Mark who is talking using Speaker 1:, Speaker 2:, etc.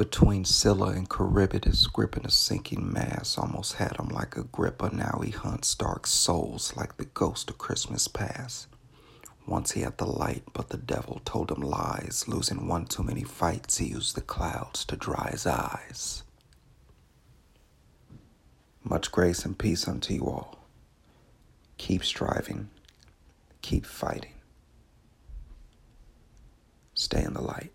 Speaker 1: Between Scylla and Charybdis, gripping a sinking mass, almost had him like Agrippa. Now he hunts dark souls like the ghost of Christmas past. Once he had the light, but the devil told him lies. Losing one too many fights, he used the clouds to dry his eyes. Much grace and peace unto you all. Keep striving, keep fighting. Stay in the light.